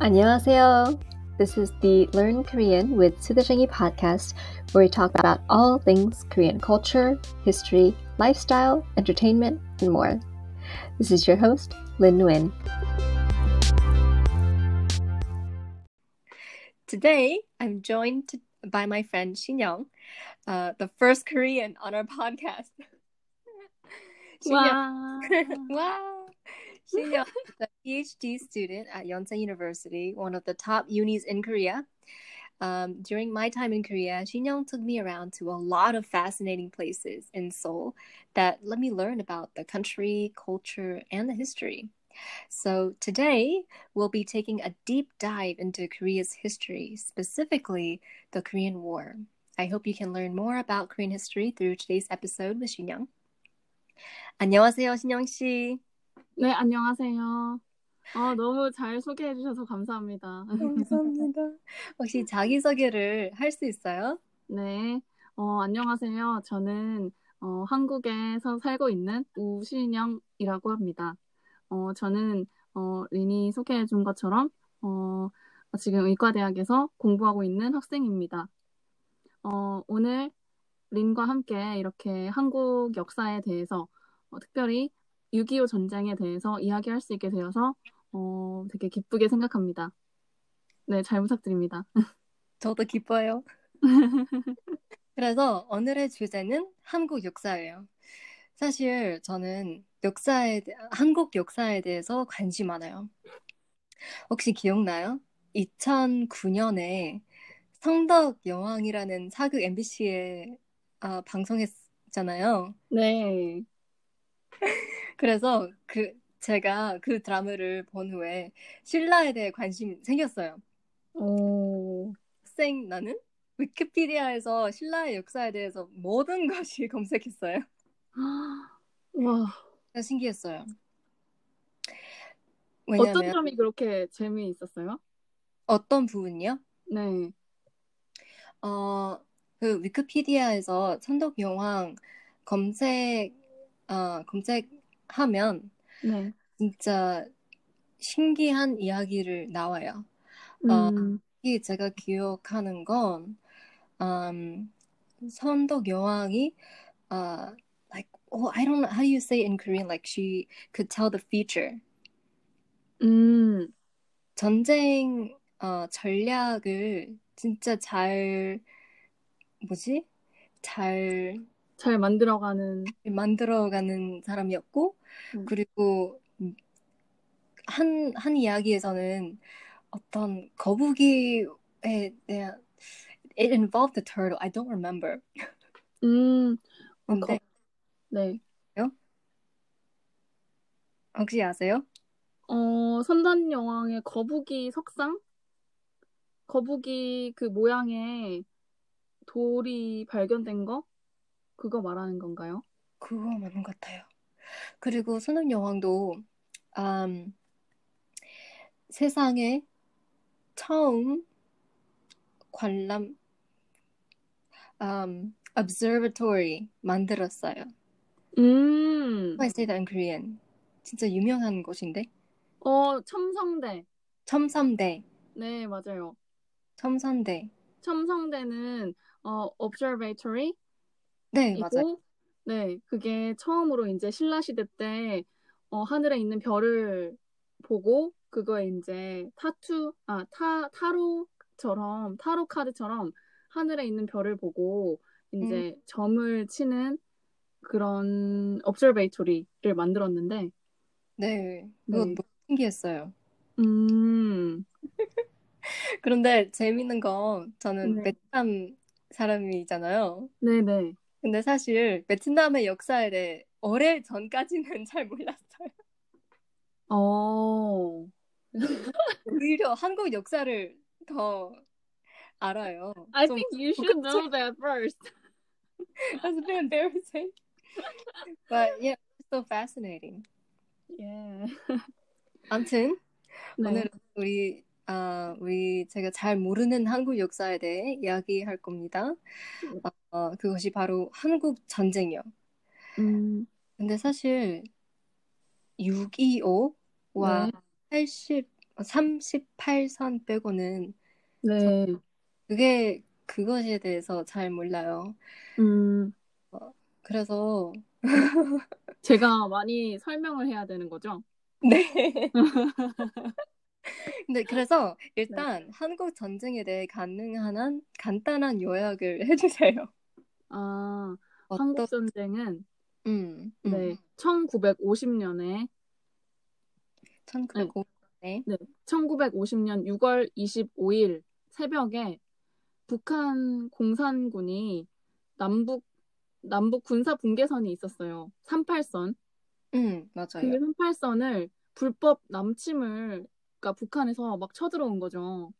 안녕하세요. This is the Learn Korean with Sudashengi podcast, where we talk about all things Korean culture, history, lifestyle, entertainment, and more. This is your host, Lin Nguyen. Today, I'm joined by my friend Shin Young, uh, the first Korean on our podcast. wow. wow. Shin Young is a PhD student at Yonsei University, one of the top unis in Korea. Um, during my time in Korea, Shin Young took me around to a lot of fascinating places in Seoul that let me learn about the country, culture, and the history. So today we'll be taking a deep dive into Korea's history, specifically the Korean War. I hope you can learn more about Korean history through today's episode with Shin Young. 안녕하세요, 신영 씨. 네, 안녕하세요. 어, 너무 잘 소개해 주셔서 감사합니다. 감사합니다. 혹시 자기소개를 할 수 있어요? 네, 어, 안녕하세요. 저는 어, 한국에서 살고 있는 우신영이라고 합니다. 어, 저는 어, 린이 소개해 준 것처럼 어, 지금 의과대학에서 공부하고 있는 학생입니다. 어, 오늘 린과 함께 이렇게 한국 역사에 대해서 어, 특별히 6.25 전쟁에 대해서 이야기할 수 있게 되어서 어, 되게 기쁘게 생각합니다. 네, 잘 부탁드립니다. 저도 기뻐요. 그래서 오늘의 주제는 한국 역사예요. 사실 저는 역사에 한국 역사에 대해서 관심 많아요. 혹시 기억나요? 2009년에 성덕 여왕이라는 사극 MBC에 아, 방송했잖아요. 네. 그래서 그 제가 그 드라마를 본 후에 신라에 대해 관심이 생겼어요. 오. 학생 나는 위키피디아에서 신라의 역사에 대해서 모든 것이 검색했어요. 와. 신기했어요. 왜냐면, 어떤 점이 그렇게 재미있었어요? 어떤 부분이요? 네. 어, 그 위키피디아에서 천덕여왕 검색, 어, 검색하면 네. 진짜 신기한 이야기를 나와요. 어, 음. 이 제가 기억하는 건 um, 선덕 여왕이 uh, like oh I don't know how do you say in Korean like she could tell the future. 음. 전쟁 어, 전략을 진짜 잘 뭐지? 잘 잘 만들어가는 만들어가는 사람이었고 음. 그리고 한, 한 이야기에서는 어떤 거북이에 대한 it involved the turtle. I don't remember. 음, 근데 네. 혹시 아세요? 어, 선단 여왕의 거북이 석상? 거북이 그 모양의 돌이 발견된 거? 그거 말하는 건가요? 그거 맞는 것 같아요. 그리고 선웅 여왕도 음, 세상에 처음 관람 um, observatory 만들었어요. 음. I say that in Korean. 진짜 유명한 곳인데. 어, 첨성대. 첨성대. 네, 맞아요. 첨성대. 첨성대는 어, observatory. 네, 맞아요. 네, 그게 처음으로 이제 신라 시대 때 어, 하늘에 있는 별을 보고 그거에 이제 타투 아 타 타로처럼 타로 카드처럼 하늘에 있는 별을 보고 이제 음. 점을 치는 그런 observatory를 만들었는데 네, 그거 네. 너무 신기했어요. 음. 그런데 재밌는 건 저는 네. 베트남 사람이잖아요. 네네. 근데 사실 베트남의 역사에 대해 오래 전까지는 잘 몰랐어요. 어. 오히려 한국 역사를 더 알아요. I think you should know that first. That's a bit embarrassing. But yeah, it's so fascinating. Yeah. 아무튼 네. 오늘 우리 아, 우리 제가 잘 모르는 한국 역사에 대해 이야기할 겁니다. 어, 그것이 바로 한국 전쟁이요. 음. 근데 사실 6.25와 네. 80 38선 빼고는 네. 그게 그것에 대해서 잘 몰라요. 음, 그래서 제가 많이 설명을 해야 되는 거죠? 네. 근데 그래서 일단 한국 전쟁에 대해 가능한 한 간단한 요약을 해주세요. 아, 어떤 한국 전쟁은 음, 음. 네, 1950년에 1950년에 네, 1950년 6월 25일 새벽에 북한 공산군이 남북 남북 군사 분계선이 있었어요. 38선. 음, 그 맞아요. 38선을 불법 남침을 그러니까 북한에서 막 쳐들어온 거죠.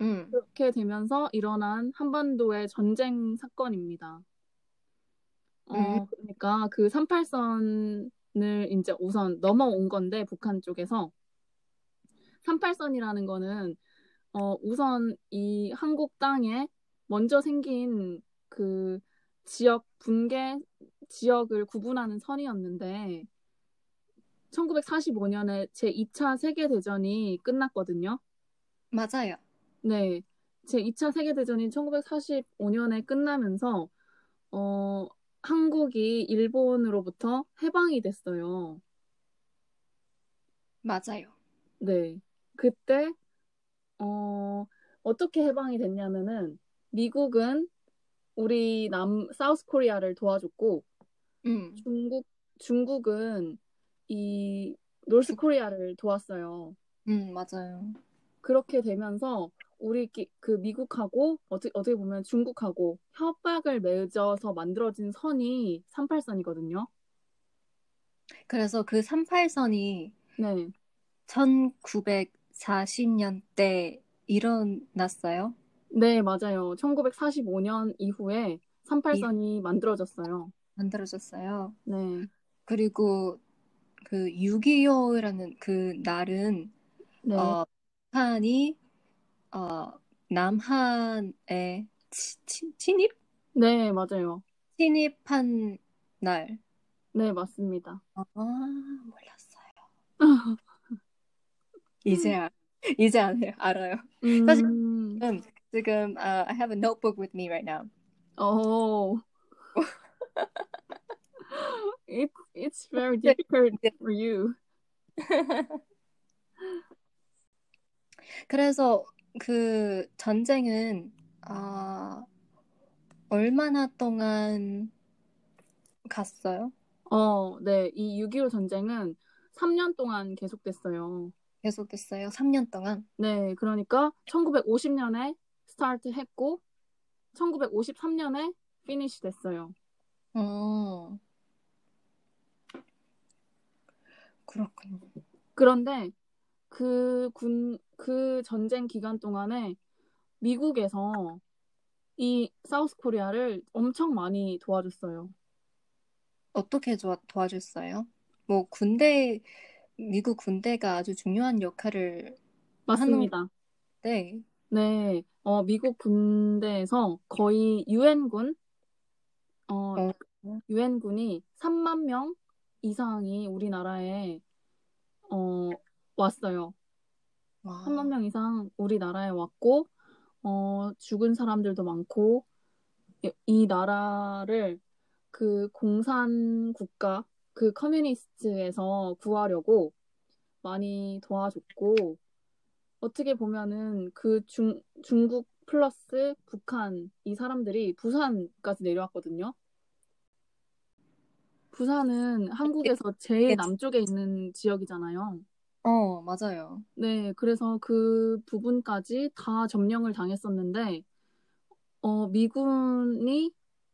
음, 그렇게 되면서 일어난 한반도의 전쟁 사건입니다. 어, 음. 그러니까 그 38선을 이제 우선 넘어온 건데 북한 쪽에서 38선이라는 거는 어, 우선 이 한국 땅에 먼저 생긴 그 지역 분계 지역을 구분하는 선이었는데 1945년에 제2차 세계대전이 끝났거든요. 맞아요. 네. 제2차 세계대전이 1945년에 끝나면서 어, 한국이 일본으로부터 해방이 됐어요. 맞아요. 네. 그때 어, 어떻게 해방이 됐냐면은 미국은 우리 남 사우스 코리아를 도와줬고 음, 중국 중국은 이 North Korea를 도왔어요. 음, 맞아요. 그렇게 되면서 우리 기- 그 미국하고 어떻게 어떻게 보면 중국하고 협약을 맺어서 만들어진 선이 38선이거든요. 그래서 그 38선이 네. 1940년대 일어났어요. 네, 맞아요. 1945년 이후에 38선이 만들어졌어요. 만들어졌어요. 네. 그리고 그 6.25라는 그 날은 네. 어, 북한이 어, 남한에 치- 치- 침입? 네, 맞아요. 침입한 날. 네, 맞습니다. 아, 몰랐어요. 이제 알- 이제 알아요. 알아요. 사실- 음, 지금 uh, I have a notebook with me right now. oh. It's it's very difficult for you. 그래서 그 전쟁은 아 얼마나 동안 갔어요? 어, 네. 이 6.25 전쟁은 3년 동안 계속됐어요. 계속됐어요? 3년 동안? 네, 그러니까 1950년에 스타트 했고 1953년에 피니시 됐어요. 어. 그렇군요. 그런데 그 군, 그 전쟁 기간 동안에 미국에서 이 South Korea를 엄청 많이 도와줬어요. 어떻게 도와, 도와줬어요? 뭐 군대 미국 군대가 아주 중요한 역할을 맞습니다. 네. 네, 어, 미국 군대에서 거의 유엔군, 어, 어. 유엔군이 3만 명 이상이 우리나라에, 어, 왔어요. 와. 3만 명 이상 우리나라에 왔고, 어, 죽은 사람들도 많고, 이, 이 나라를 그 공산 국가, 그 커뮤니스트에서 구하려고 많이 도와줬고, 어떻게 보면은 그 중, 중국 플러스 북한 이 사람들이 부산까지 내려왔거든요. 부산은 한국에서 제일 남쪽에 있는 지역이잖아요. 어, 맞아요. 네, 그래서 그 부분까지 다 점령을 당했었는데, 어, 미군이,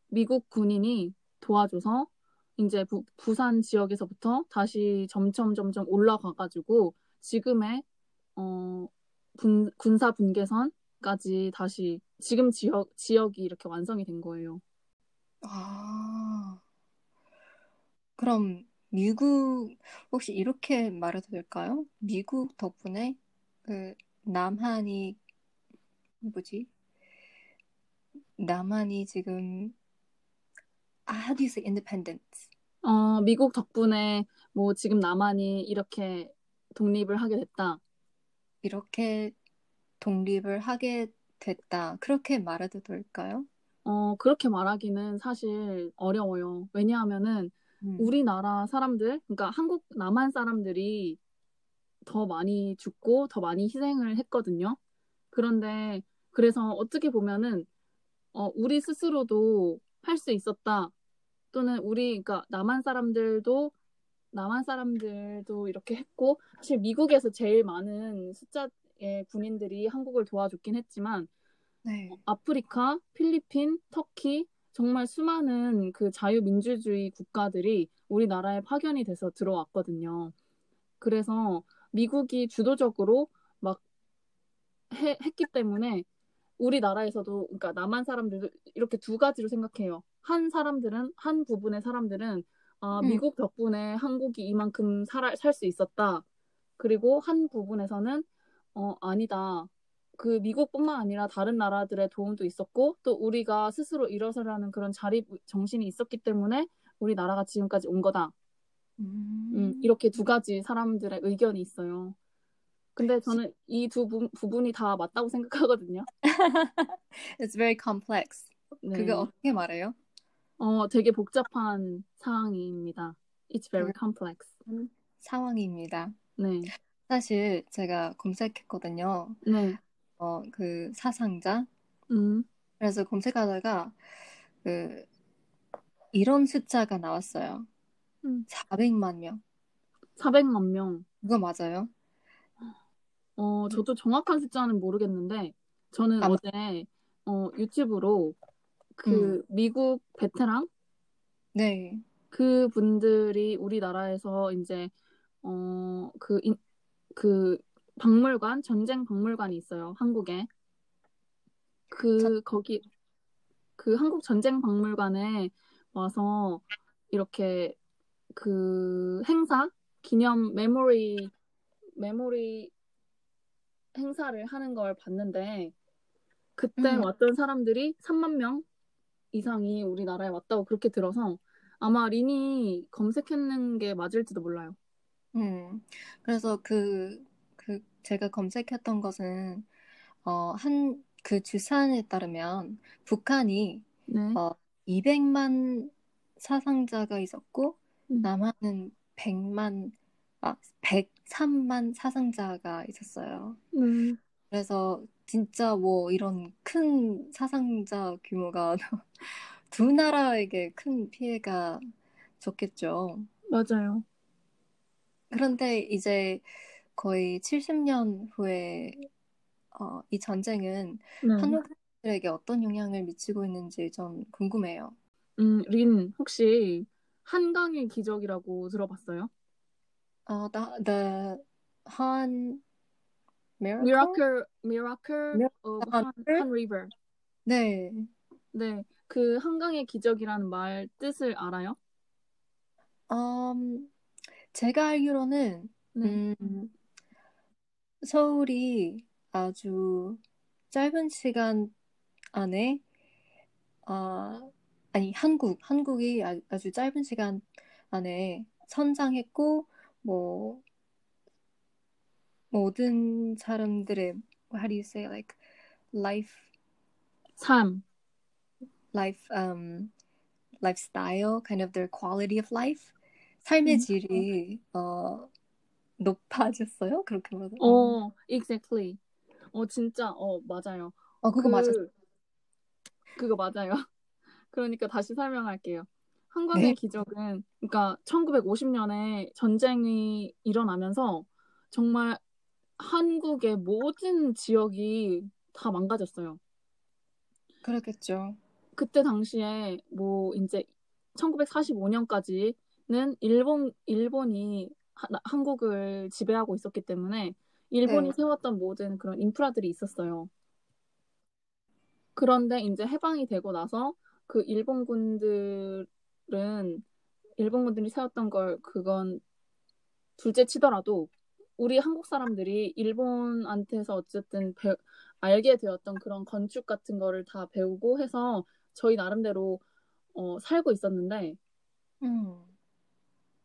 미국 군인이 도와줘서 이제 부, 부산 지역에서부터 다시 점점 점점 올라가가지고 지금의 어, 분, 군사 분계선까지 다시 지금 지역, 지역이 이렇게 완성이 된 거예요. 아. 그럼 미국 혹시 이렇게 말해도 될까요? 미국 덕분에 그 남한이 뭐지? 남한이 지금 아, how do you say independence? 어, 미국 덕분에 뭐 지금 남한이 이렇게 독립을 하게 됐다. 이렇게 독립을 하게 됐다. 그렇게 말해도 될까요? 어, 그렇게 말하기는 사실 어려워요. 왜냐하면은 음. 우리나라 사람들, 그러니까 한국 남한 사람들이 더 많이 죽고 더 많이 희생을 했거든요. 그런데 그래서 어떻게 보면은 어, 우리 스스로도 할 수 있었다. 또는 우리 그러니까 남한 사람들도 남한 사람들도 이렇게 했고 사실 미국에서 제일 많은 숫자의 군인들이 한국을 도와줬긴 했지만 네. 아프리카, 필리핀, 터키 정말 수많은 그 자유민주주의 국가들이 우리나라에 파견이 돼서 들어왔거든요. 그래서 미국이 주도적으로 막 해, 했기 때문에 우리나라에서도 그러니까 남한 사람들도 이렇게 두 가지로 생각해요. 한 사람들은 한 부분의 사람들은 아, 음. 미국 덕분에 한국이 이만큼 살수 있었다. 그리고 한 부분에서는 어, 아니다. 그 미국뿐만 아니라 다른 나라들의 도움도 있었고 또 우리가 스스로 일어서라는 그런 자립 정신이 있었기 때문에 우리나라가 지금까지 온 거다. 음. 음, 이렇게 두 가지 사람들의 의견이 있어요. 근데 저는 이 두 부분이 다 맞다고 생각하거든요. It's very complex. 네. 그게 어떻게 말해요? 어, 되게 복잡한 상황입니다. It's very 그- complex. 상황입니다. 네. 사실 제가 검색했거든요. 네. 어, 그 사상자. 음, 그래서 검색하다가 그 이런 숫자가 나왔어요. 음. 400만 명. 400만 명. 그거 맞아요? 어, 저도 정확한 숫자는 모르겠는데, 저는 아마- 어제, 어, 유튜브로 그 미국 베테랑? 네. 그 분들이 우리나라에서 이제, 어, 그, 인- 그 박물관, 전쟁 박물관이 있어요, 한국에. 그, 거기, 그 한국 전쟁 박물관에 와서 이렇게 그 행사, 기념 메모리, 메모리 행사를 하는 걸 봤는데, 그때 음. 왔던 사람들이 3만 명 이상이 우리나라에 왔다고 그렇게 들어서 아마 린이 검색했는 게 맞을지도 몰라요. 음. 그래서 그, 그, 제가 검색했던 것은, 어, 한, 그 주산에 따르면, 북한이, 네. 어, 200만 사상자가 있었고, 음. 남한은 100만, 아, 103만 사상자가 있었어요. 음, 그래서 진짜 뭐 이런 큰 사상자 규모가 두 나라에게 큰 피해가 줬겠죠. 맞아요. 그런데 이제 거의 70년 후에 어, 이 전쟁은 네. 한국 사람들에게 어떤 영향을 미치고 있는지 좀 궁금해요. 음, 린 혹시 한강의 기적이라고 들어봤어요? 어, the, the Han Miracle? Miracle, Miracle of Han? Han River. 네. 네, 그 한강의 기적이라는 말 뜻을 알아요? 음, 제가 알기로는 네. 음, 서울이 아주 짧은 시간 안에, 아, 아니, 한국, 한국이 아- 아주 짧은 시간 안에 성장했고, 뭐, 모든 사람들의, how do you say, like, life, 삶. life, um, lifestyle, kind of their quality of life, 삶의 음. 질이, 어, 높아졌어요? 그렇게 말하면. 어, exactly. 어, 진짜, 어, 맞아요. 어, 그거 맞아. 그거 맞아요. 그러니까 다시 설명할게요. 한강의 네. 기적은, 그러니까 1950년에 전쟁이 일어나면서 정말 한국의 모든 지역이 다 망가졌어요. 그렇겠죠. 그때 당시에 뭐 이제 1945년까지는 일본 일본이 하- 한국을 지배하고 있었기 때문에 일본이 네. 세웠던 모든 그런 인프라들이 있었어요. 그런데 이제 해방이 되고 나서 그 일본군들은 일본군들이 세웠던 걸 그건 둘째 치더라도 우리 한국 사람들이 일본한테서 어쨌든 배- 알게 되었던 그런 건축 같은 거를 다 배우고 해서 저희 나름대로 어, 살고 있었는데 음.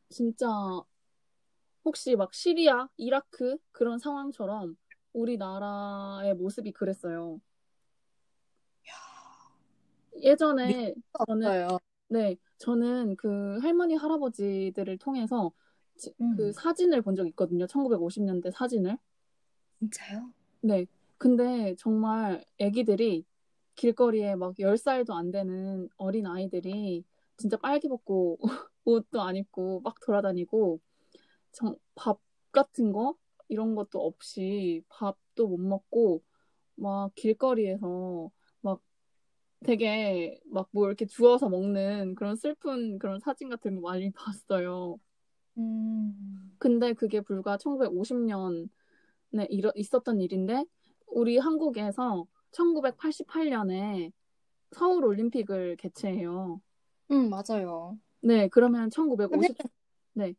진짜 혹시 막 시리아, 이라크 그런 상황처럼 우리나라의 모습이 그랬어요. 예전에 저는. 네, 저는 그 할머니 할아버지들을 통해서 지- 음. 그 사진을 본 적 있거든요. 1950년대 사진을. 진짜요? 네. 근데 정말 애기들이 길거리에 막 10살도 안 되는 어린 아이들이 진짜 빨개 벗고 옷도 안 입고 막 돌아다니고 정, 밥 같은 거 이런 것도 없이 밥도 못 먹고 막 길거리에서 막 되게 막 뭐 이렇게 주워서 먹는 그런 슬픈 그런 사진 같은 거 많이 봤어요. 음. 근데 그게 불과 1950년에 있었던 일인데 우리 한국에서 1988년에 서울 올림픽을 개최해요. 음, 맞아요. 네, 그러면 1950 네.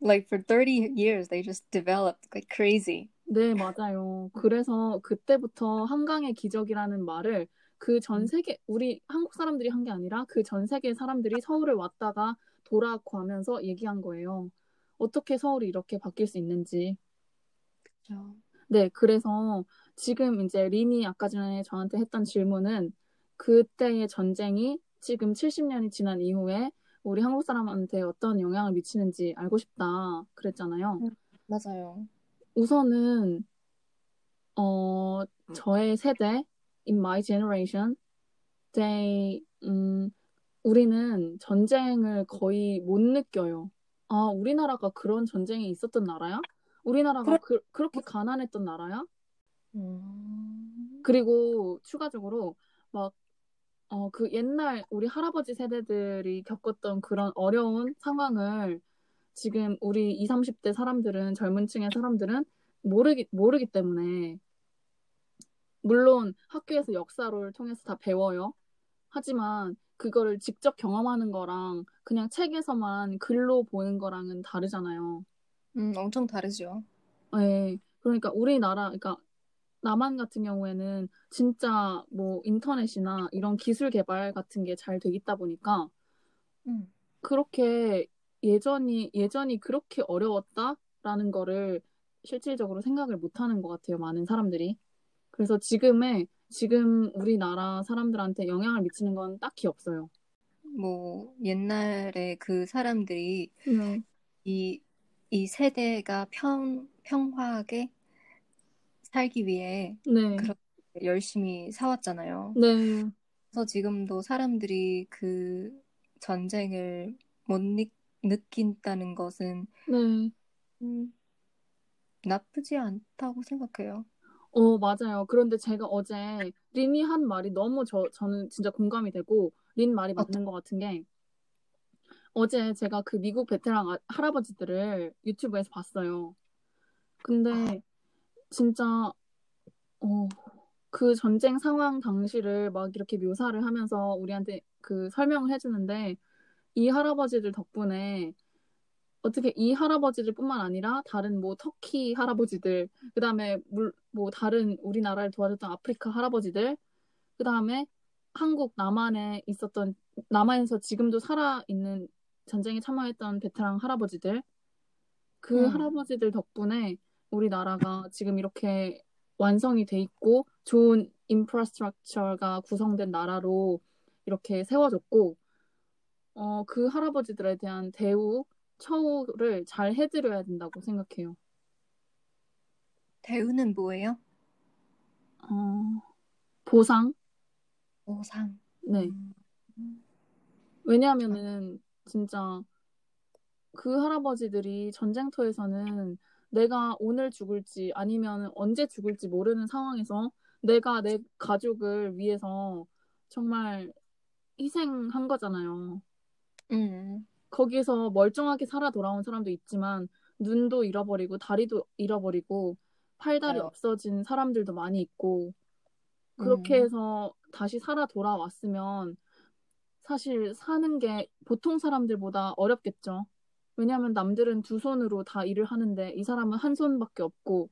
Like for 30 years they just developed like crazy. 네, 맞아요. 그래서 그때부터 한강의 기적이라는 말을 그 전 세계 우리 한국 사람들이 한 게 아니라 그 전 세계 사람들이 서울을 왔다가 돌아가고 하면서 얘기한 거예요. 어떻게 서울이 이렇게 바뀔 수 있는지. 그렇죠. 네, 그래서 지금 이제 린이 아까 전에 저한테 했던 질문은 그때의 전쟁이 지금 70년이 지난 이후에 우리 한국 사람한테 어떤 영향을 미치는지 알고 싶다 그랬잖아요. 맞아요. 우선은 어 저의 세대 in my generation they 음 우리는 전쟁을 거의 못 느껴요. 아, 우리나라가 그런 전쟁이 있었던 나라야? 우리나라가 그, 그렇게 가난했던 나라야? 음. 그리고 추가적으로 막, 어, 그 옛날 우리 할아버지 세대들이 겪었던 그런 어려운 상황을 지금 우리 20, 30대 사람들은, 젊은 층의 사람들은 모르기, 모르기 때문에, 물론 학교에서 역사를 통해서 다 배워요. 하지만 그거를 직접 경험하는 거랑 그냥 책에서만 글로 보는 거랑은 다르잖아요. 음, 엄청 다르죠. 네. 그러니까 우리나라, 그러니까 남한 같은 경우에는 진짜 뭐 인터넷이나 이런 기술 개발 같은 게 잘 돼 있다 보니까 음. 그렇게 예전이 예전이 그렇게 어려웠다라는 거를 실질적으로 생각을 못 하는 것 같아요. 많은 사람들이. 그래서 지금의 지금 우리나라 사람들한테 영향을 미치는 건 딱히 없어요. 뭐 옛날에 그 사람들이 네. 이, 이 세대가 평, 평화하게 살기 위해 네. 그렇게 열심히 살았잖아요. 네. 그래서 지금도 사람들이 그 전쟁을 못 느, 느낀다는 것은 네. 음, 나쁘지 않다고 생각해요. 어, 맞아요. 그런데 제가 어제 린이 한 말이 너무 저, 저는 진짜 공감이 되고, 린 말이 맞는 것 같은 게, 어제 제가 그 미국 베테랑 아- 할아버지들을 유튜브에서 봤어요. 근데 진짜, 어, 그 전쟁 상황 당시를 막 이렇게 묘사를 하면서 우리한테 그 설명을 해주는데, 이 할아버지들 덕분에 어떻게 이 할아버지들 뿐만 아니라 다른 뭐 터키 할아버지들, 그 다음에 물, 뭐 다른 우리나라를 도와줬던 아프리카 할아버지들, 그 다음에 한국 남한에 있었던, 남한에서 지금도 살아 있는 전쟁에 참여했던 베테랑 할아버지들, 그 음. 할아버지들 덕분에 우리나라가 지금 이렇게 완성이 돼 있고 좋은 인프라스트럭처가 구성된 나라로 이렇게 세워졌고, 어, 그 할아버지들에 대한 대우, 처우를 잘 해드려야 된다고 생각해요. 대우는 뭐예요? 어, 보상? 보상. 네. 음. 왜냐하면은 진짜 그 할아버지들이 전쟁터에서는 내가 오늘 죽을지 아니면 언제 죽을지 모르는 상황에서 내가 내 가족을 위해서 정말 희생한 거잖아요. 음. 거기서 멀쩡하게 살아 돌아온 사람도 있지만 눈도 잃어버리고 다리도 잃어버리고 팔다리 맞아요. 없어진 사람들도 많이 있고 그렇게 음. 해서 다시 살아 돌아왔으면 사실 사는 게 보통 사람들보다 어렵겠죠. 왜냐하면 남들은 두 손으로 다 일을 하는데 이 사람은 한 손밖에 없고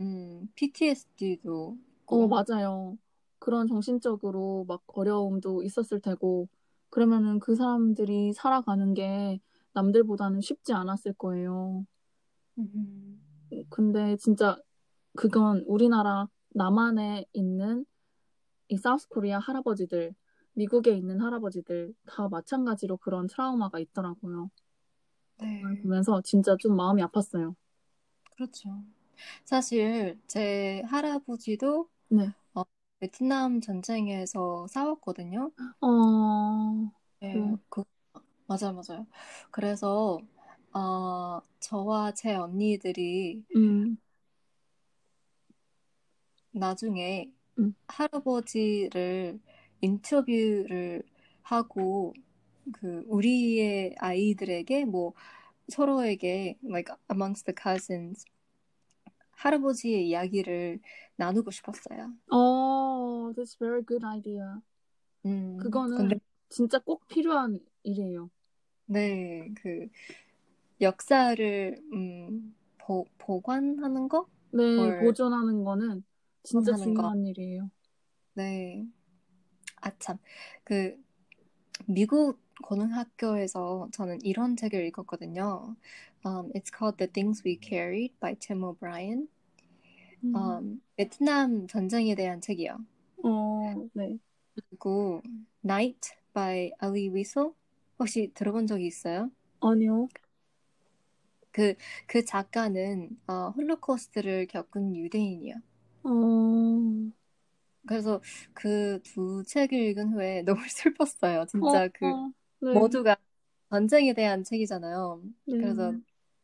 음, PTSD도 어 맞아요. 그런 정신적으로 막 어려움도 있었을 테고 그러면은 그 사람들이 살아가는 게 남들보다는 쉽지 않았을 거예요. 음. 근데 진짜 그건 우리나라 남한에 있는 이 사우스 코리아 할아버지들, 미국에 있는 할아버지들 다 마찬가지로 그런 트라우마가 있더라고요. 네. 보면서 진짜 좀 마음이 아팠어요. 그렇죠. 사실 제 할아버지도 네. 어, 베트남 전쟁에서 싸웠거든요. 어, 네, 네. 그 맞아요, 맞아요. 그래서 어, 저와 제 언니들이 음, 나중에 음. 할아버지를 인터뷰를 하고 그 우리의 아이들에게 뭐 서로에게 like amongst the cousins 할아버지의 이야기를 나누고 싶었어요. 어, that's very good idea. 음, 그거는 근데 진짜 꼭 필요한 일이에요. 네, 그 역사를 음, 보, 보관하는 거? 네, 뭘 보존하는 거는 진짜 보존하는 거. 중요한 일이에요. 네. 아, 참. 그, 미국 고등학교에서 저는 이런 책을 읽었거든요. Um, it's called The Things We Carried by Tim O'Brien. 음. Um, 베트남 전쟁에 대한 책이요. 어, 네. 그리고 Night by Ali Weasel. 혹시 들어본 적이 있어요? 아니요. 그, 그 작가는 어, 홀로코스트를 겪은 유대인이요. 어, 그래서 그 두 책을 읽은 후에 너무 슬펐어요. 진짜 그 어, 네. 모두가 전쟁에 대한 책이잖아요. 네. 그래서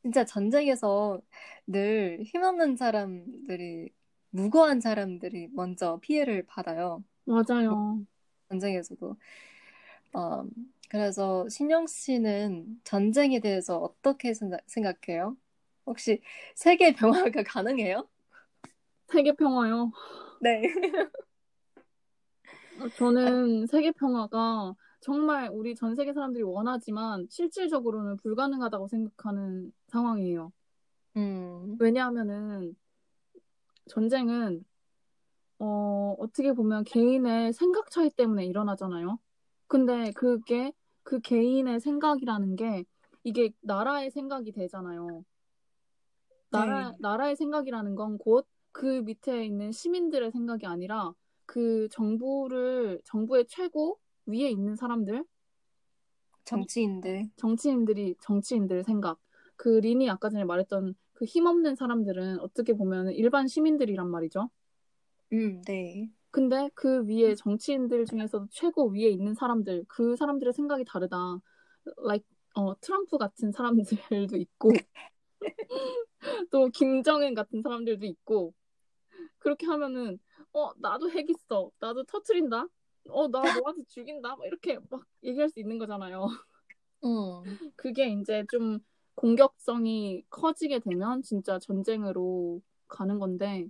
진짜 전쟁에서 늘 힘없는 사람들이, 무고한 사람들이 먼저 피해를 받아요. 맞아요. 전쟁에서도. 어, 그래서 신영 씨는 전쟁에 대해서 어떻게 생각, 생각해요? 혹시 세계 평화가 가능해요? 세계 평화요. 네. 저는 세계 평화가 정말 우리 전 세계 사람들이 원하지만 실질적으로는 불가능하다고 생각하는 상황이에요. 음, 왜냐하면은 전쟁은 어, 어떻게 보면 개인의 생각 차이 때문에 일어나잖아요. 근데 그게 그 개인의 생각이라는 게 이게 나라의 생각이 되잖아요. 나라, 네. 나라의 생각이라는 건 곧 그 밑에 있는 시민들의 생각이 아니라 그 정부를, 정부의 최고 위에 있는 사람들, 정치인들. 정치인들이, 정치인들 생각. 그 린이 아까 전에 말했던 그 힘없는 사람들은 어떻게 보면 일반 시민들이란 말이죠. 음, 네. 근데 그 위에 정치인들 중에서도 최고 위에 있는 사람들, 그 사람들의 생각이 다르다. like, 어, 트럼프 같은 사람들도 있고, 또 김정은 같은 사람들도 있고, 그렇게 하면은, 어, 나도 핵 있어. 나도 터트린다. 어, 나 너한테 죽인다. 막 이렇게 막 얘기할 수 있는 거잖아요. 음, 그게 이제 좀 공격성이 커지게 되면 진짜 전쟁으로 가는 건데,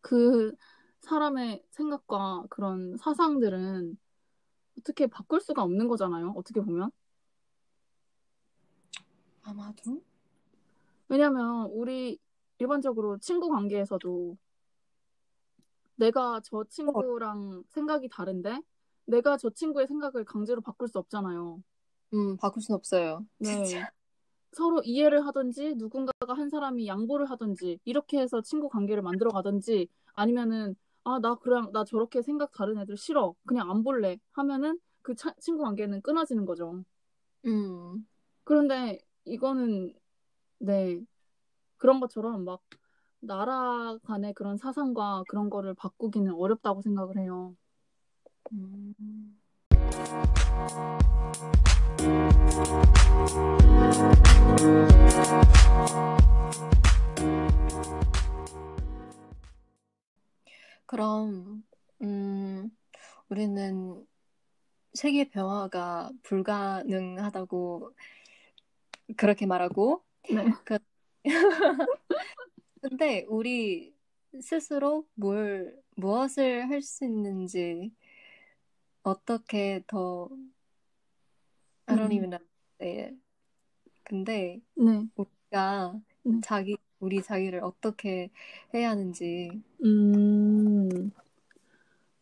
그 사람의 생각과 그런 사상들은 어떻게 바꿀 수가 없는 거잖아요. 어떻게 보면. 아마도. 왜냐면 우리 일반적으로 친구 관계에서도 내가 저 친구랑 생각이 다른데 내가 저 친구의 생각을 강제로 바꿀 수 없잖아요. 음, 바꿀 순 없어요. 네. 진짜. 서로 이해를 하든지 누군가가 한 사람이 양보를 하든지 이렇게 해서 친구 관계를 만들어 가든지 아니면은 아, 나 그냥 나 저렇게 생각 다른 애들 싫어. 그냥 안 볼래. 하면은 그 차- 친구 관계는 끊어지는 거죠. 음, 그런데 이거는 네. 그런 것처럼 막 나라 간의 그런 사상과 그런 거를 바꾸기는 어렵다고 생각을 해요. 음. 그럼, 음, 우리는 세계 평화가 불가능하다고 그렇게 말하고, 네. 그, 근데 우리 스스로 뭘, 무엇을 할 수 있는지, 어떻게 더, I don't 음. even know. 네. 근데 네. 우리가 네. 자기, 우리 자기를 어떻게 해야 하는지, 음,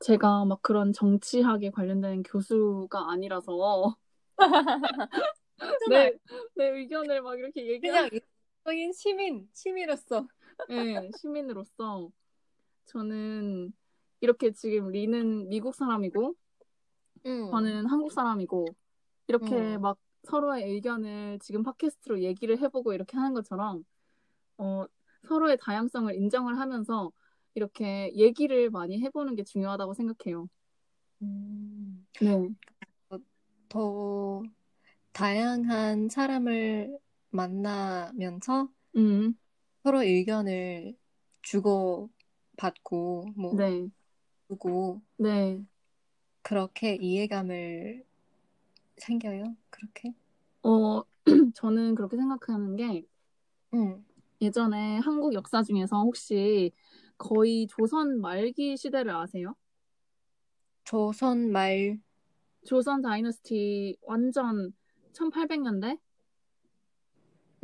제가 막 그런 정치학에 관련된 교수가 아니라서 내, 내 의견을 막 이렇게 얘기하 그냥 일반적인 시민, 시민으로서. 네, 시민으로서 저는 이렇게 지금 리는 미국 사람이고 응. 저는 한국 사람이고 이렇게 음. 막 서로의 의견을 지금 팟캐스트로 얘기를 해보고 이렇게 하는 것처럼 어, 서로의 다양성을 인정을 하면서 이렇게 얘기를 많이 해보는 게 중요하다고 생각해요. 음. 네, 더 다양한 사람을 만나면서 음, 서로 의견을 주고 받고 뭐 네, 주고 네. 그렇게 이해감을 생겨요. 그렇게. 어, 저는 그렇게 생각하는 게 응. 예전에 한국 역사 중에서 혹시 거의 조선 말기 시대를 아세요? 조선 말 조선 다이너스티 완전 1800년대?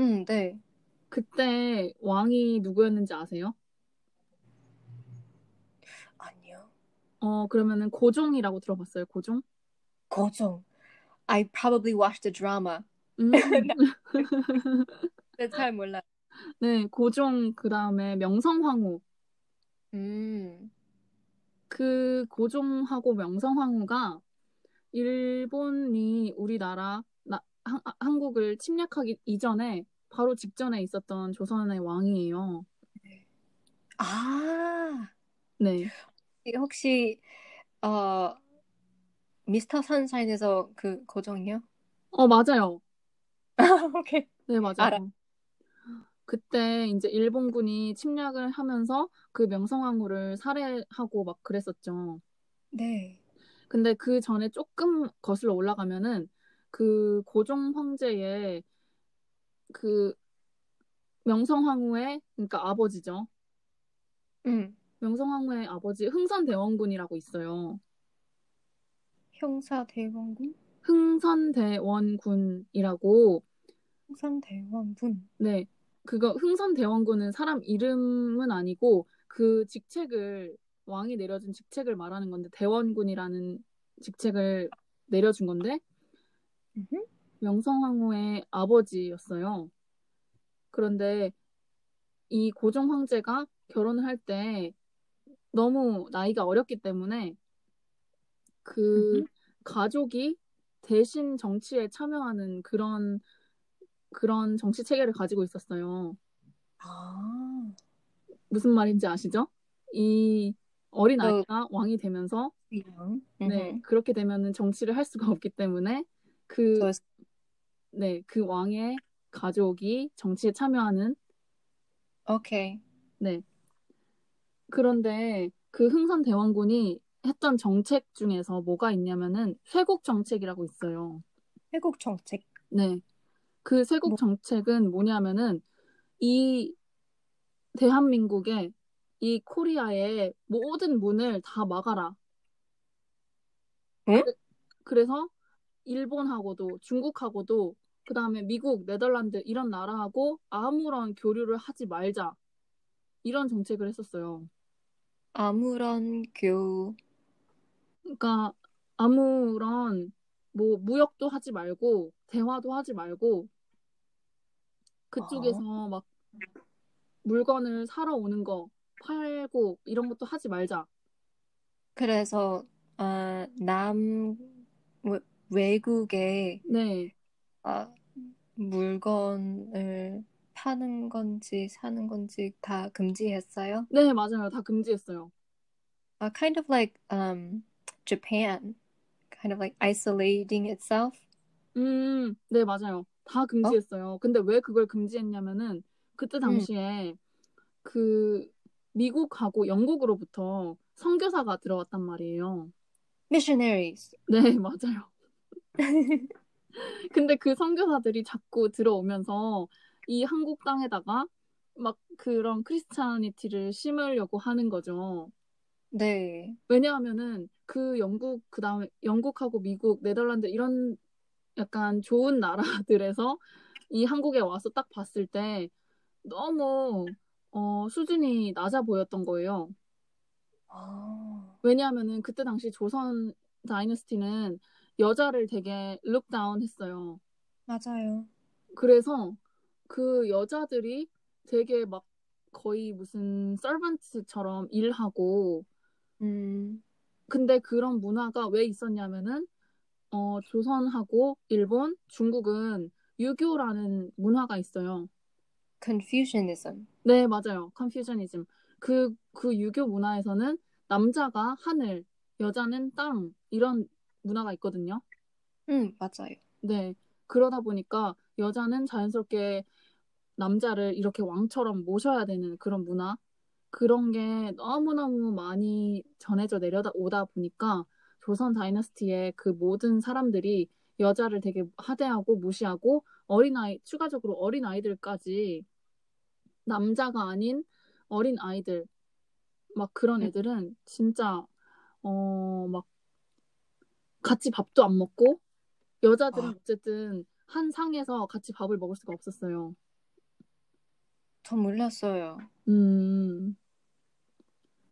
응, 네. 그때 왕이 누구였는지 아세요? 아니요. 어, 그러면은 고종이라고 들어봤어요, 고종? 고종. I probably watched the drama. 음, 근데 잘 몰라. 네, 고종 그 다음에 명성황후. 음. 그 고종하고 명성황후가 일본이 우리나라 나, 한, 한국을 침략하기 이전에 바로 직전에 있었던 조선의 왕이에요. 아, 네. 혹시 어 미스터 선샤인에서 그 고종이요? 어, 맞아요. 오케이. 네, 맞아요. 알아. 그때 이제 일본군이 침략을 하면서 그 명성황후를 살해하고 막 그랬었죠. 네. 근데 그 전에 조금 거슬러 올라가면은 그 고종 황제의 그 명성황후의 그러니까 아버지죠. 음. 명성황후의 아버지 흥선대원군이라고 있어요. 형사대원군? 흥선대원군이라고 형사대원군. 네. 그거 흥선대원군은 사람 이름은 아니고 그 직책을 왕이 내려준 직책을 말하는 건데 대원군이라는 직책을 내려준 건데 음흠. 명성황후의 아버지였어요. 그런데 이 고종 황제가 결혼을 할 때 너무 나이가 어렸기 때문에 그. 가족이 대신 정치에 참여하는 그런 그런 정치 체계를 가지고 있었어요. 아. 무슨 말인지 아시죠? 이 어린 어. 아이가 왕이 되면서. 네. 그렇게 되면은 정치를 할 수가 없기 때문에 그 저- 네, 그 왕의 가족이 정치에 참여하는 오케이. 네. 그런데 그 흥선 대원군이 했던 정책 중에서 뭐가 있냐면은 쇄국 정책이라고 있어요. 태국 정책. 네. 그 쇄국 뭐- 정책은 뭐냐면은 이 대한민국의 이 코리아의 모든 문을 다 막아라. 응? 그래- 그래서 일본하고도 중국하고도 그 다음에 미국, 네덜란드 이런 나라하고 아무런 교류를 하지 말자. 이런 정책을 했었어요. 아무런 교. 그러니까 아무런 뭐 무역도 하지 말고 대화도 하지 말고 그쪽에서 막 물건을 사러 오는 거 팔고 이런 것도 하지 말자. 그래서 어, 남 외- 외국에 네, 아, 물건을 파는 건지 사는 건지 다 금지했어요. 네 맞아요. 다 금지했어요. Uh, kind of like um, Japan, kind of like isolating itself. 음, 네 맞아요. 다 금지했어요. 근데 왜 그걸 금지했냐면은 그때 당시에 그 미국하고 영국으로부터 선교사가 들어왔단 말이에요. Missionaries. 네 맞아요. 근데 그 선교사들이 자꾸 들어오면서 이 한국 땅에다가 막 그런 크리스찬니티를 심으려고 하는 거죠. 네. 왜냐하면은 그 영국 그다음에 영국하고 미국, 네덜란드 이런 약간 좋은 나라들에서 이 한국에 와서 딱 봤을 때 너무 어, 수준이 낮아 보였던 거예요. 아, 왜냐하면은 그때 당시 조선 다이너스티는 여자를 되게 룩다운 했어요. 맞아요. 그래서 그 여자들이 되게 막 거의 무슨 서번트처럼 일하고 음, 근데 그런 문화가 왜 있었냐면은 어, 조선하고 일본, 중국은 유교라는 문화가 있어요. Confucianism. 네, 맞아요. 컨퓨저니즘. 그, 그 유교 문화에서는 남자가 하늘, 여자는 땅, 이런 문화가 있거든요. 음, 맞아요. 네. 그러다 보니까 여자는 자연스럽게 남자를 이렇게 왕처럼 모셔야 되는 그런 문화. 그런 게 너무너무 많이 전해져 내려오다 보니까 조선 다이너스티의 그 모든 사람들이 여자를 되게 하대하고 무시하고 어린아이, 추가적으로 어린아이들까지 남자가 아닌 어린 아이들, 막 그런 음. 애들은 진짜, 어, 막 같이 밥도 안 먹고 여자들은 아. 어쨌든 한 상에서 같이 밥을 먹을 수가 없었어요. 저 몰랐어요. 음,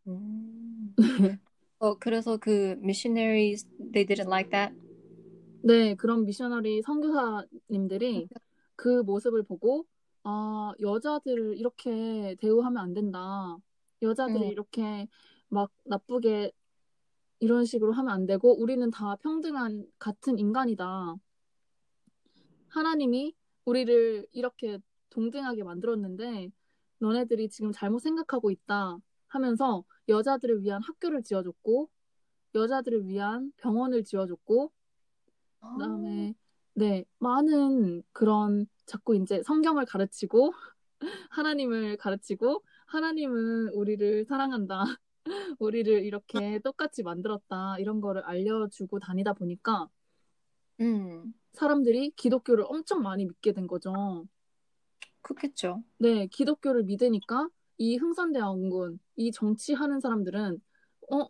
음. 어, 그래서 그 missionaries, they didn't like that? 네, 그런 미셔너리 선교사님들이 그 모습을 보고, 아, 여자들을 이렇게 대우하면 안 된다. 여자들을 음. 이렇게 막 나쁘게 이런 식으로 하면 안 되고, 우리는 다 평등한 같은 인간이다. 하나님이 우리를 이렇게 동등하게 만들었는데, 너네들이 지금 잘못 생각하고 있다 하면서 여자들을 위한 학교를 지어줬고, 여자들을 위한 병원을 지어줬고, 아. 그다음에 네 많은 그런 자꾸 이제 성경을 가르치고 하나님을 가르치고 하나님은 우리를 사랑한다 우리를 이렇게 똑같이 만들었다 이런 거를 알려주고 다니다 보니까 음, 사람들이 기독교를 엄청 많이 믿게 된 거죠. 그렇겠죠. 네 기독교를 믿으니까 이 흥선대원군 이 정치하는 사람들은 어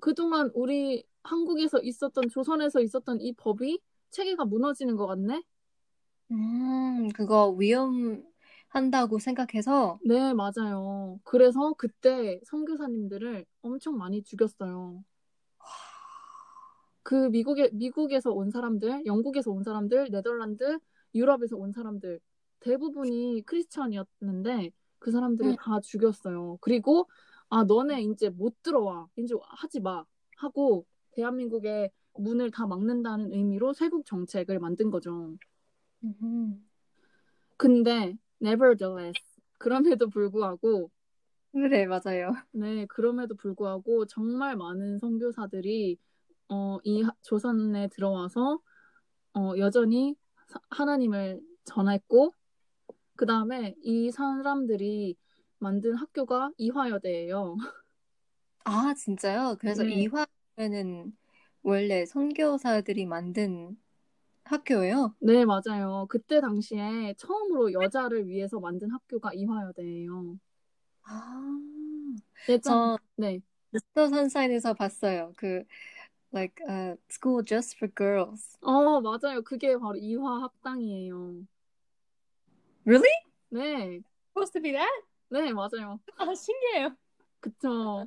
그동안 우리 한국에서 있었던 조선에서 있었던 이 법이 체계가 무너지는 것 같네. 음, 그거 위험 한다고 생각해서, 네, 맞아요. 그래서 그때 선교사님들을 엄청 많이 죽였어요. 그 미국에 미국에서 온 사람들, 영국에서 온 사람들, 네덜란드, 유럽에서 온 사람들 대부분이 크리스천이었는데 그 사람들을 음. 다 죽였어요. 그리고 아 너네 이제 못 들어와, 이제 하지 마 하고 대한민국의 문을 다 막는다는 의미로 쇄국 정책을 만든 거죠. 음. 근데 nevertheless 그럼에도 불구하고 그래, 맞아요. 네, 그럼에도 불구하고 정말 많은 선교사들이 어, 이 하- 조선에 들어와서 어, 여전히 사- 하나님을 전했고 그 다음에 이 사람들이 만든 학교가 이화여대예요. 아, 진짜요? 그래서 네. 이화에는 원래 선교사들이 만든 학교예요? 네, 맞아요. 그때 당시에 처음으로 여자를 위해서 만든 학교가 이화여대예요. 아, 예전 저 네, 미스터 선샤인에서 봤어요. 그 like uh, school just for girls. 어 맞아요. 그게 바로 이화 학당이에요. Really? 네, Supposed to be that? 네, 맞아요. 아, 신기해요. 그쵸.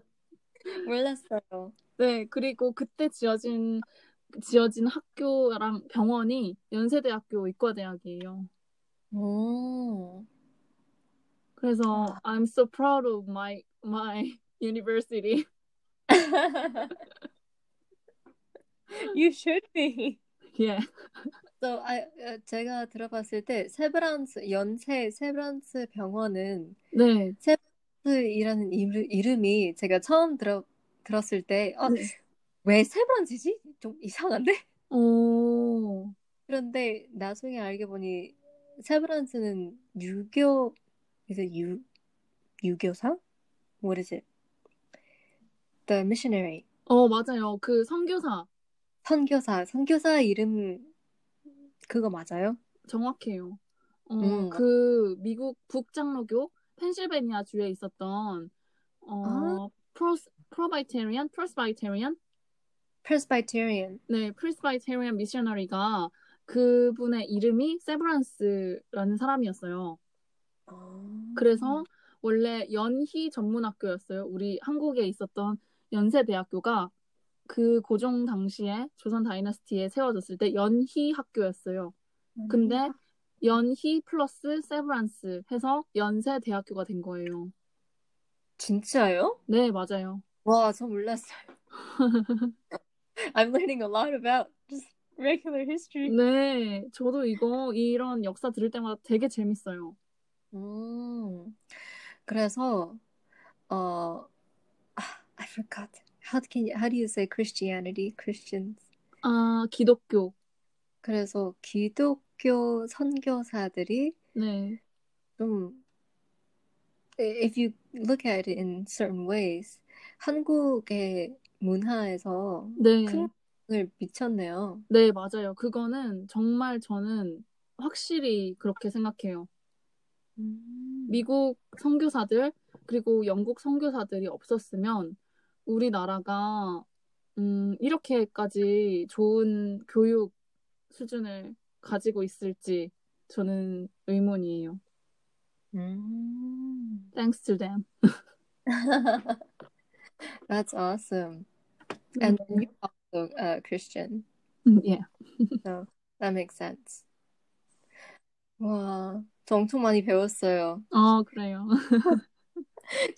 몰랐어요. 네, 그리고 그때 지어진 지어진 학교랑 병원이 연세대학교 의과대학이에요. 오. 그래서 I'm so proud of my my university. You should be. 예. So, I, 어, 제가 들어봤을 때 세브란스 연세 세브란스 병원은 네. 세브란스이라는 이름, 이름이 제가 처음 들어 들었을 때 어, 네. 왜 세브란스지? 좀 이상한데? 오. 그런데 나중에 알게 보니 세브란스는 유교 it 유 유교사? What is it? The missionary 어, 맞아요. 그 선교사 선교사 선교사 이름 그거 맞아요? 정확해요. 어, 음. 그 미국 북장로교 펜실베니아 주에 있었던 어, 아. Pres- Presbyterian Presbyterian Presbyterian. 네, Presbyterian missionary가 그분의 이름이 세브란스라는 사람이었어요. 그래서 원래 연희 전문학교였어요. 우리 한국에 있었던 연세대학교가 그 고종 당시에 조선 다이너스티에 세워졌을 때 연희 학교였어요. 근데 연희 플러스 세브란스 해서 연세대학교가 된 거예요. 진짜요? 네, 맞아요. 와, 저 몰랐어요. I'm learning a lot about just regular history. 네, 저도 이거 이런 역사 들을 때마다 되게 재밌어요. 음, 그래서 어, 아, I forgot. How can you, how do you say Christianity? Christians. 아, 기독교. 그래서 기독교 선교사들이 네, 좀 if you look at it in certain ways, 한국의 문화에서 네, 큰 영향을 미쳤네요. 네, 맞아요. 그거는 정말 저는 확실히 그렇게 생각해요. 음, 미국 선교사들 그리고 영국 선교사들이 없었으면 우리나라가 음, 이렇게까지 좋은 교육 수준을 가지고 있을지 저는 의문이에요. 음. Thanks to them. That's awesome. And 네. you're also a Christian, 음, yeah. so that makes sense. 와, 저 엄청 많이 배웠어요. 어, 그래요.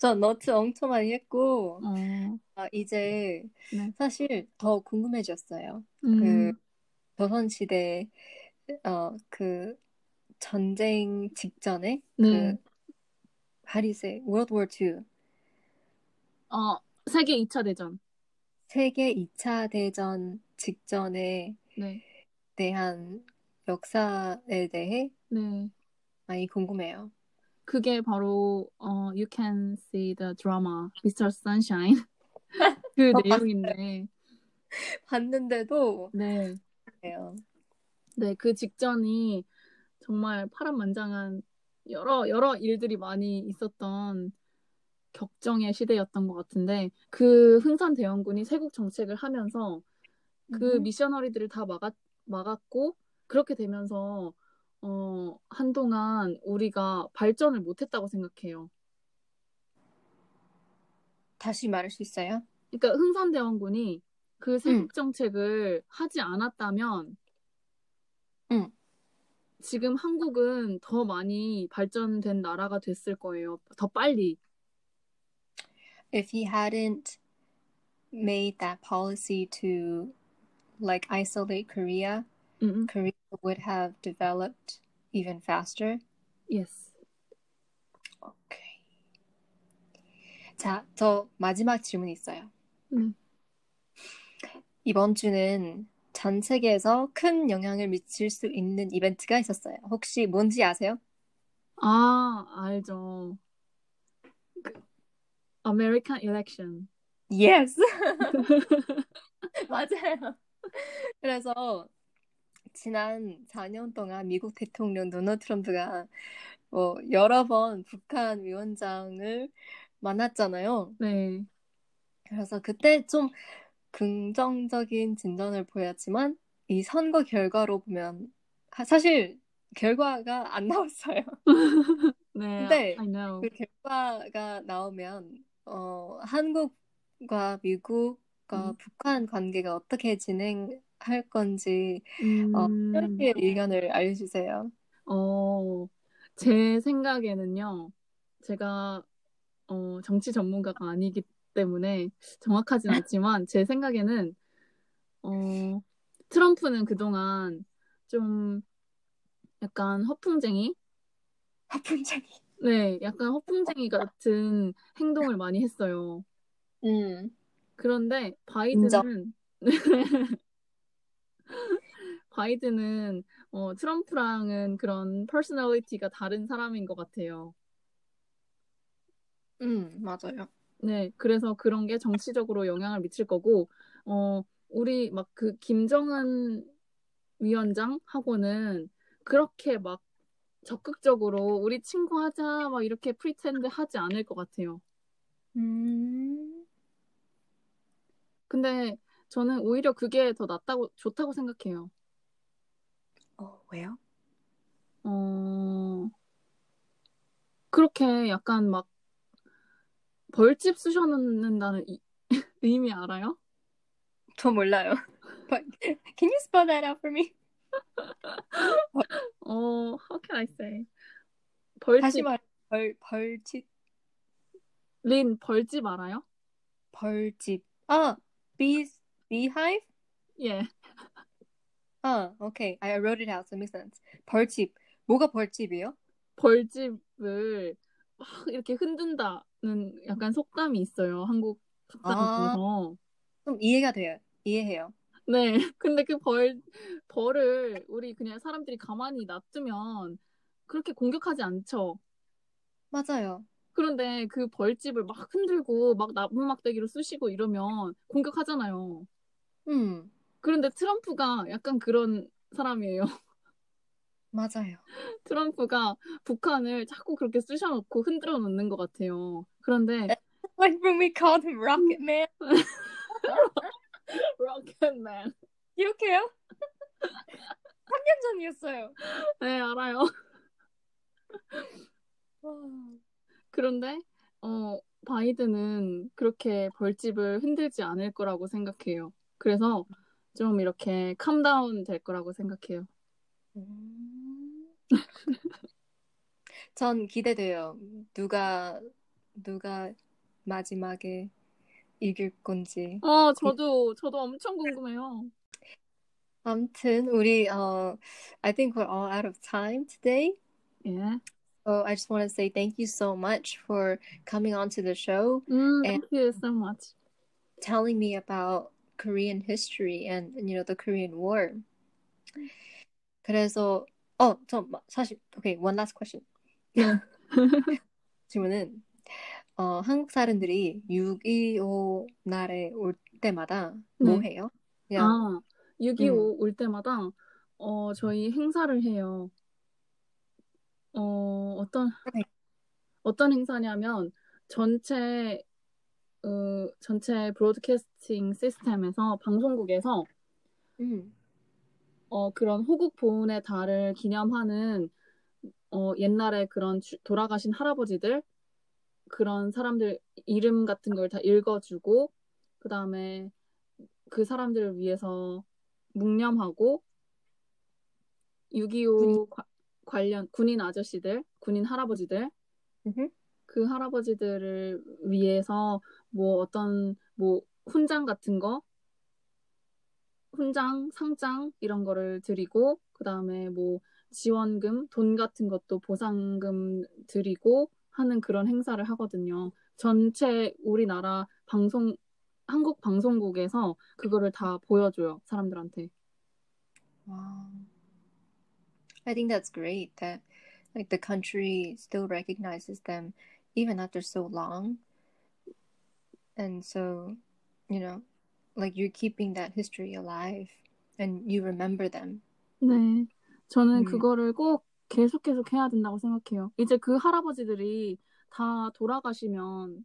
저 너트 엄청 많이 했고, 어, 아, 이제 네. 사실 더 궁금해졌어요. 음, 그 조선 시대, 어, 그 전쟁 직전에 네. 그 how do you say World War II 어, 세계 2차 대전. 세계 2차 대전 직전에 네. 대한 역사에 대해 네. 많이 궁금해요. 그게 바로 어, You Can See the Drama, Mr. Sunshine 그 어, 내용인데, 봤는데도 네. 네, 그 직전이 정말 파란만장한 여러, 여러 일들이 많이 있었던 격정의 시대였던 것 같은데, 그 흥선대원군이 세국 정책을 하면서 그 음. 미셔너리들을 다 막았, 막았고, 그렇게 되면서, 어, 한동안 우리가 발전을 못했다고 생각해요. 다시 말할 수 있어요? 그러니까 흥선대원군이 그 세국 정책을 하지 않았다면, 응. 지금 한국은 더 많이 발전된 나라가 됐을 거예요. 더 빨리. If he hadn't made that policy to like isolate Korea, 음, Korea would have developed even faster. yes. 오케이. 자, 저 마지막 질문 있어요. 네. 이번 주는 전 세계에서 큰 영향을 미칠 수 있는 이벤트가 있었어요. 혹시 뭔지 아세요? 아, 알죠. 그, American election. Yes. 맞아요. 그래서 지난 4년 동안 미국 대통령 도널드 트럼프가 뭐 여러 번 북한 위원장을 만났잖아요. 네. 그래서 그때 좀 긍정적인 진전을 보였지만 이 선거 결과로 보면 하- 사실 결과가 안 나왔어요. 네, 근데 I know. 그 결과가 나오면 어, 한국과 미국과 음. 북한 관계가 어떻게 진행할 건지 어, 음, 현씨의 의견을 알려주세요. 어, 제 생각에는요, 제가 어, 정치 전문가가 아니기 때문에 정확하진 않지만, 제 생각에는 어, 트럼프는 그동안 좀 약간 허풍쟁이? 하품쟁이. 네, 약간 허풍쟁이 같은 행동을 많이 했어요. 음, 그런데 인정. 바이든은 바이든은 어, 트럼프랑은 그런 personality가 다른 사람인 것 같아요. 음, 맞아요. 네, 그래서 그런 게 정치적으로 영향을 미칠 거고, 어, 우리 막 그 김정은 위원장하고는 그렇게 막 적극적으로 우리 친구 하자 막 이렇게 pretend 하지 않을 것 같아요. 음, 근데 저는 오히려 그게 더 낫다고, 좋다고 생각해요. 어, 왜요? 어, 그렇게 약간 막 벌집 쑤셔넣는다는 이- 의미 알아요? 저 몰라요. But can you spell that out for me? 어, how can I say? 다시 벌집, 말, 벌, 벌짓. 린 벌집 알아요? 벌집. 아, bees, beehive? 예. 아, okay. I wrote it out, so it makes sense. 벌집. 뭐가 벌집이에요? 벌집을 막 이렇게 흔든다는 약간 속담이 있어요. 한국 속담 아. 중에서. 좀 이해가 돼요. 이해해요. 네. 근데 그 벌, 벌을 우리 그냥 사람들이 가만히 놔두면 그렇게 공격하지 않죠. 맞아요. 그런데 그 벌집을 막 흔들고 막 나무 막대기로 쑤시고 이러면 공격하잖아요. 음, 그런데 트럼프가 약간 그런 사람이에요. 맞아요. 트럼프가 북한을 자꾸 그렇게 쑤셔놓고 흔들어 놓는 것 같아요. 그런데 Like when we called him Rocket Man. 로켓맨. 기억해요? 3년 전이었어요. 네, 알아요. 그런데 어, 바이든은 그렇게 벌집을 흔들지 않을 거라고 생각해요. 그래서 좀 이렇게 캄다운 될 거라고 생각해요. 음. 전 기대돼요. 누가 누가 마지막에 이길 건지. 어, 저도 저도 엄청 궁금해요. 아무튼 우리 어 I think we're all out of time today. 예. So I just want to say thank you so much for coming on to the show, 음, And- thank you so much. telling me about Korean history and you know the Korean War. 그래서 어, 저 마- 사실 okay, one last question. 네. 질문은 어, 한국 사람들이 6.25 날에 올 때마다 뭐 네. 해요? 그냥 아, 6.25올 때마다 어, 저희 행사를 해요. 어, 어떤 네. 어떤 행사냐면 전체 어, 전체 브로드캐스팅 시스템에서 방송국에서 음, 어, 그런 호국 보훈의 달을 기념하는 어, 옛날에 그런 주- 돌아가신 할아버지들 그런 사람들 이름 같은 걸 다 읽어주고 그 다음에 그 사람들을 위해서 묵념하고 6.25 과- 관련 군인 아저씨들, 군인 할아버지들. 그 할아버지들을 위해서 뭐 어떤 뭐 훈장 같은 거 훈장, 상장 이런 거를 드리고 그 다음에 뭐 지원금, 돈 같은 것도 보상금 드리고 하는 그런 행사를 하거든요. 전체 우리나라 방송 한국 방송국에서 그거를 다 보여줘요, 사람들한테. wow. I think that's great that like the country still recognizes them even after so long. And so, you know, like you're keeping that history alive and you remember them. 네. 저는 음. 그거를 꼭 계속 계속 해야 된다고 생각해요. 이제 그 할아버지들이 다 돌아가시면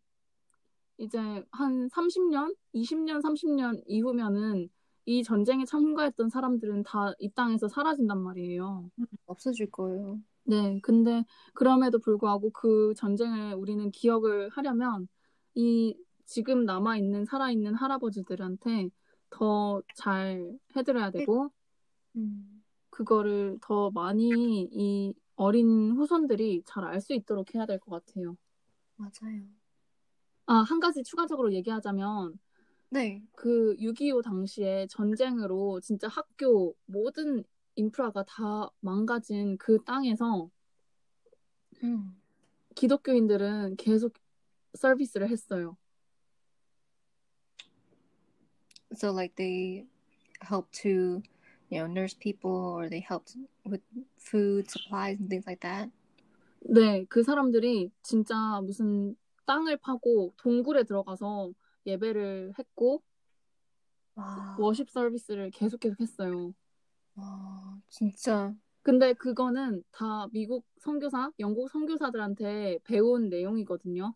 이제 한 30년, 20년, 30년 이후면은 이 전쟁에 참가했던 사람들은 다 이 땅에서 사라진단 말이에요. 없어질 거예요. 네. 근데 그럼에도 불구하고 그 전쟁을 우리는 기억을 하려면 이 지금 남아 있는 살아 있는 할아버지들한테 더 잘 해드려야 되고 음. 그거를 더 많이 이 어린 후손들이 잘 알 수 있도록 해야 될 것 같아요. 맞아요. 아, 한 가지 추가적으로 얘기하자면 네. 그 6.25 당시에 전쟁으로 진짜 학교 모든 인프라가 다 망가진 그 땅에서 음. 기독교인들은 계속 서비스를 했어요. So like they help to, you know, nurse people or they helped with food supplies and things like that. 네, 그 사람들이 진짜 무슨 땅을 파고 동굴에 들어가서 예배를 했고 와, 워십 서비스를 계속 계속 했어요. 와, 진짜. 근데 그거는 다 미국 선교사, 영국 선교사들한테 배운 내용이거든요.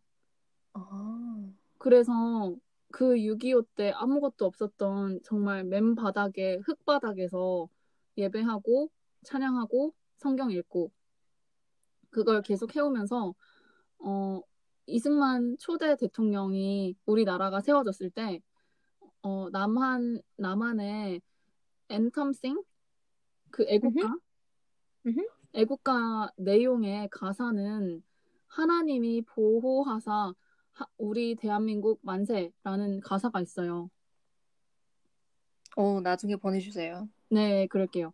아, 그래서 그 6.25 때 아무것도 없었던 정말 맨 바닥에 흙바닥에서 예배하고 찬양하고 성경 읽고 그걸 계속 해오면서 어, 이승만 초대 대통령이 우리나라가 세워졌을 때 어, 남한 남한의 앤텀싱? 그 애국가? 음흠. 애국가 내용의 가사는 하나님이 보호하사 하- 우리 대한민국 만세라는 가사가 있어요. 어, 나중에 보내주세요. 네, 그럴게요.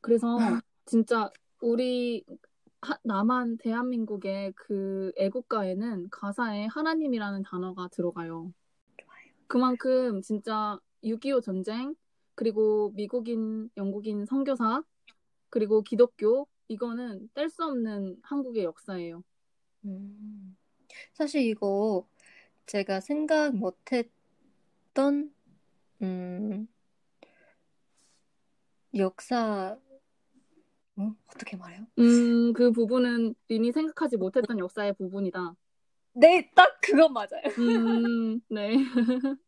그래서 진짜 우리 하- 남한 대한민국의 그 애국가에는 가사에 하나님이라는 단어가 들어가요. 그만큼 진짜 6.25 전쟁, 그리고 미국인, 영국인 선교사, 그리고 기독교, 이거는 뗄 수 없는 한국의 역사예요. 음, 사실 이거 제가 생각 못했던, 음, 역사, 어? 어떻게 말해요? 음, 그 부분은 린이 생각하지 못했던 역사의 부분이다. 네, 딱 그거 맞아요. 음, 네.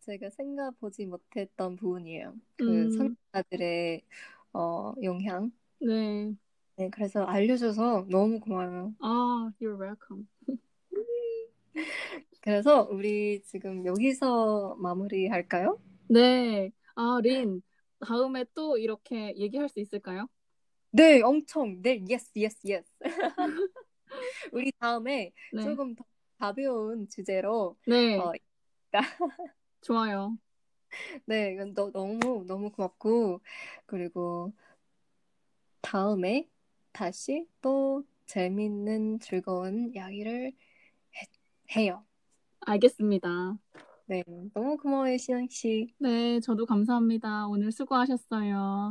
제가 생각 보지 못했던 부분이에요. 그 음. 선교사들의 어, 영향. 네. 네, 그래서 알려줘서 너무 고마워요. 아, you're welcome. 그래서 우리 지금 여기서 마무리할까요? 네. 아, 린, 다음에 또 이렇게 얘기할 수 있을까요? 네, 엄청. 네, yes, yes, yes. 우리 다음에 네. 조금 더 가벼운 주제로 네. 어, 좋아요. 네, 이건 너, 너무 너무 고맙고 그리고 다음에 다시 또 재밌는 즐거운 이야기를 해, 해요. 알겠습니다. 네, 너무 고마워요, 시영 씨. 네, 저도 감사합니다. 오늘 수고하셨어요.